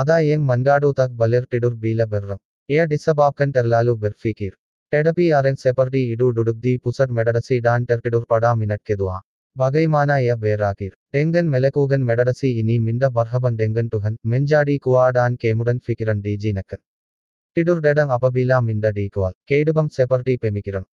ಅದಾ ಏಂ ಮಂಗಾಡು ತಕ್ ಬಲೆರ್ ಟಿಡುರ್ ಬೀಲ ಬೆರ್ರಂ ಎ ಡಿಸಬಾಕನ್ ಟೆರ್ಲಾಲು ಬೆರ್ಫಿಕೀರ್ ಟೆಡಬಿ ಅರೆನ್ ಸೆಪರ್ಡಿ ಇಡು ಡುಡುಗ್ದಿ ಪುಸಡ್ ಮೆಡಡಸಿ ಡಾನ್ ಟೆರ್ಟಿಡುರ್ ಪಡಾ ಮಿನಟ್ಕೆದುವಾ வகைமான எ வேராகிர் டெங்கன் மெலகூகன் மெடடசி இனி மிண்ட பர்ஹபன் டெங்கன் டுகன் மெஞ்சாடி குவாடான் கேமுடன் ஃபிகிரன் டிஜி நக்கன் டிடுர்டெடன் அபபீலா மிண்ட டீகுவால் கேடுபம் செபர்டி பெமிகிரன்